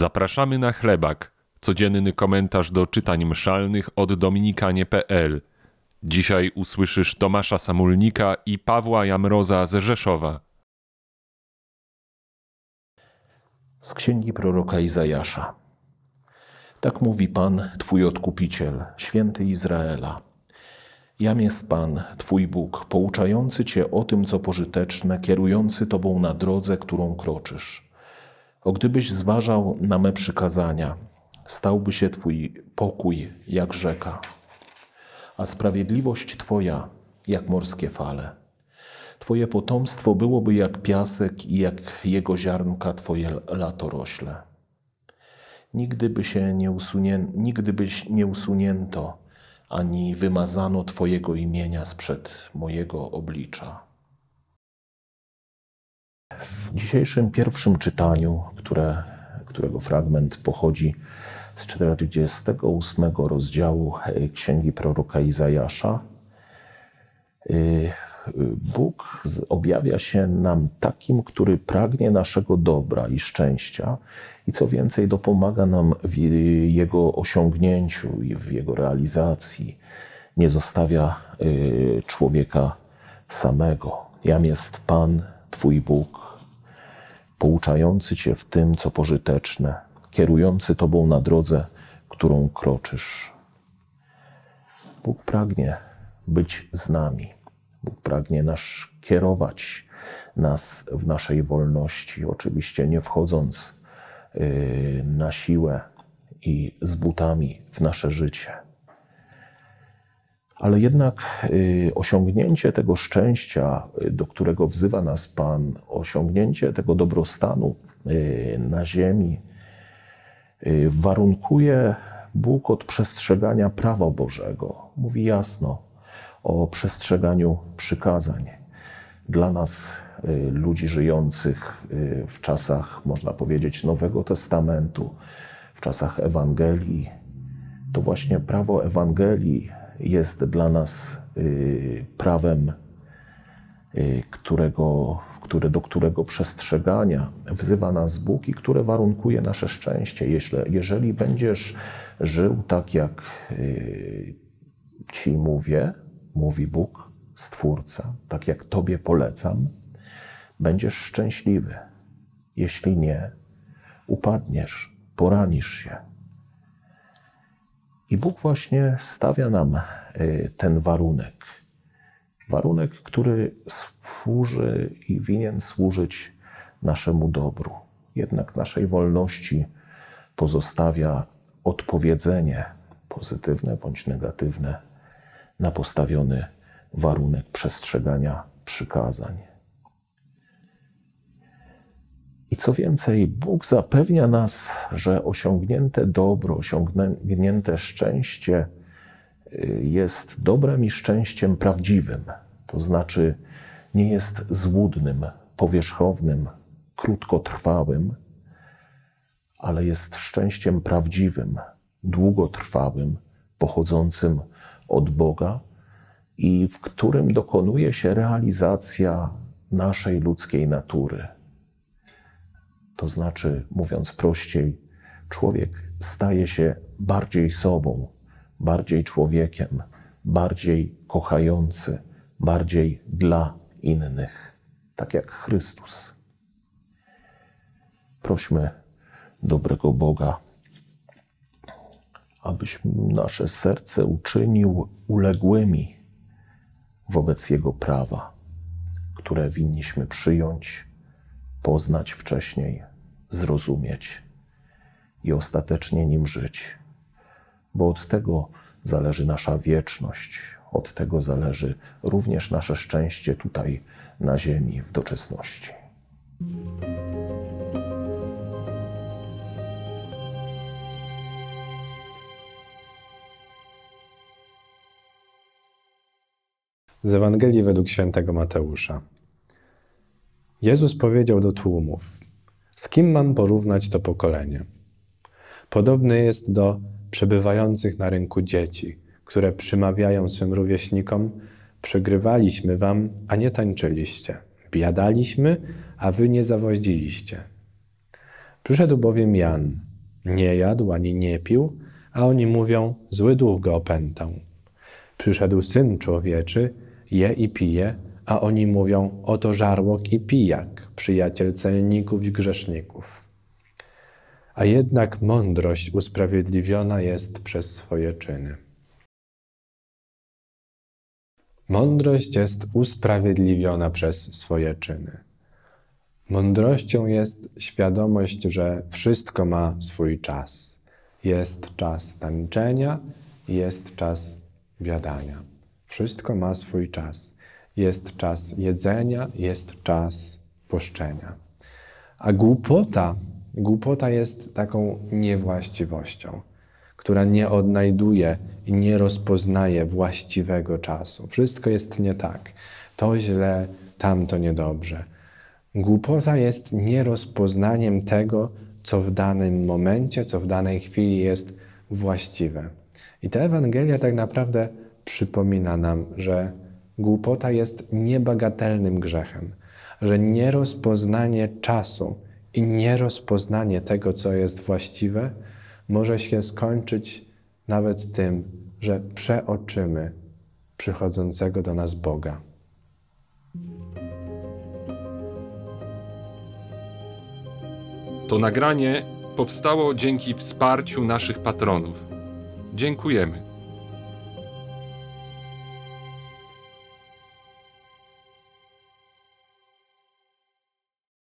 Zapraszamy na chlebak, codzienny komentarz do czytań mszalnych od dominikanie.pl. Dzisiaj usłyszysz Tomasza Samulnika i Pawła Jamroza z Rzeszowa. Z księgi proroka Izajasza. Tak mówi Pan, Twój odkupiciel, święty Izraela. Jam jest Pan, Twój Bóg, pouczający Cię o tym, co pożyteczne, kierujący Tobą na drodze, którą kroczysz. O gdybyś zważał na me przykazania, stałby się Twój pokój jak rzeka, a sprawiedliwość Twoja jak morskie fale. Twoje potomstwo byłoby jak piasek i jak jego ziarnka Twoje latorośle. Nigdy by się nie, nigdy byś nie usunięto, ani wymazano Twojego imienia sprzed mojego oblicza. W dzisiejszym pierwszym czytaniu, które, którego fragment pochodzi z 48 rozdziału Księgi proroka Izajasza, y, Bóg objawia się nam takim, który pragnie naszego dobra i szczęścia i co więcej, dopomaga nam w jego osiągnięciu i w jego realizacji. Nie zostawia y, człowieka samego. Jam jest Pan, Twój Bóg, pouczający Cię w tym, co pożyteczne, kierujący Tobą na drodze, którą kroczysz. Bóg pragnie być z nami. Bóg pragnie nas kierować nas w naszej wolności, oczywiście nie wchodząc y, na siłę i z butami w nasze życie. Ale jednak y, osiągnięcie tego szczęścia, y, do którego wzywa nas Pan, osiągnięcie tego dobrostanu na ziemi, warunkuje Bóg od przestrzegania prawa Bożego. Mówi jasno, o przestrzeganiu przykazań. Dla nas, y, ludzi żyjących y, w czasach, można powiedzieć, Nowego Testamentu, w czasach Ewangelii, to właśnie prawo Ewangelii jest dla nas y, prawem, którego, które, do którego przestrzegania wzywa nas Bóg i które warunkuje nasze szczęście. Jeśli, jeżeli będziesz żył tak, jak Ci mówię, mówi Bóg, Stwórca, tak jak Tobie polecam, będziesz szczęśliwy. Jeśli nie, upadniesz, poranisz się. I Bóg właśnie stawia nam y, ten warunek. Warunek, który służy i winien służyć naszemu dobru. Jednak naszej wolności pozostawia odpowiedzenie pozytywne bądź negatywne na postawiony warunek przestrzegania przykazań. I co więcej, Bóg zapewnia nas, że osiągnięte dobro, osiągnięte szczęście y, jest dobrem i szczęściem prawdziwym. To znaczy, nie jest złudnym, powierzchownym, krótkotrwałym, ale jest szczęściem prawdziwym, długotrwałym, pochodzącym od Boga i w którym dokonuje się realizacja naszej ludzkiej natury. To znaczy, mówiąc prościej, człowiek staje się bardziej sobą, bardziej człowiekiem, bardziej kochający, bardziej dla innych, tak jak Chrystus. Prośmy dobrego Boga abyś nasze serce uczynił uległymi wobec Jego prawa, które winniśmy przyjąć, poznać wcześniej, zrozumieć i ostatecznie nim żyć. Bo od tego zależy nasza wieczność, od tego zależy również nasze szczęście tutaj na Ziemi w doczesności. Z Ewangelii według świętego Mateusza. Jezus powiedział do tłumów: Z kim mam porównać to pokolenie? Podobny jest do przebywających na rynku dzieci, które przymawiają swym rówieśnikom: Przegrywaliśmy wam, a nie tańczyliście. Biadaliśmy, a wy nie zawoździliście. Przyszedł bowiem Jan, Nie jadł ani nie pił, a oni mówią: Zły duch go opętał. Przyszedł syn człowieczy, je i pije, a oni mówią: Oto żarłok i pijak, przyjaciel celników i grzeszników. A jednak mądrość usprawiedliwiona jest przez swoje czyny. Mądrość jest usprawiedliwiona przez swoje czyny. Mądrością jest świadomość, że wszystko ma swój czas. Jest czas tańczenia, jest czas biadania. Wszystko ma swój czas. Jest czas jedzenia, jest czas poszczenia. A głupota, głupota jest taką niewłaściwością, która nie odnajduje i nie rozpoznaje właściwego czasu. Wszystko jest nie tak. To źle, tamto niedobrze. Głupota jest nierozpoznaniem tego, co w danym momencie, co w danej chwili jest właściwe. I ta Ewangelia tak naprawdę przypomina nam, że głupota jest niebagatelnym grzechem, że nierozpoznanie czasu i nierozpoznanie tego, co jest właściwe, może się skończyć nawet tym, że przeoczymy przychodzącego do nas Boga. To nagranie powstało dzięki wsparciu naszych patronów. Dziękujemy.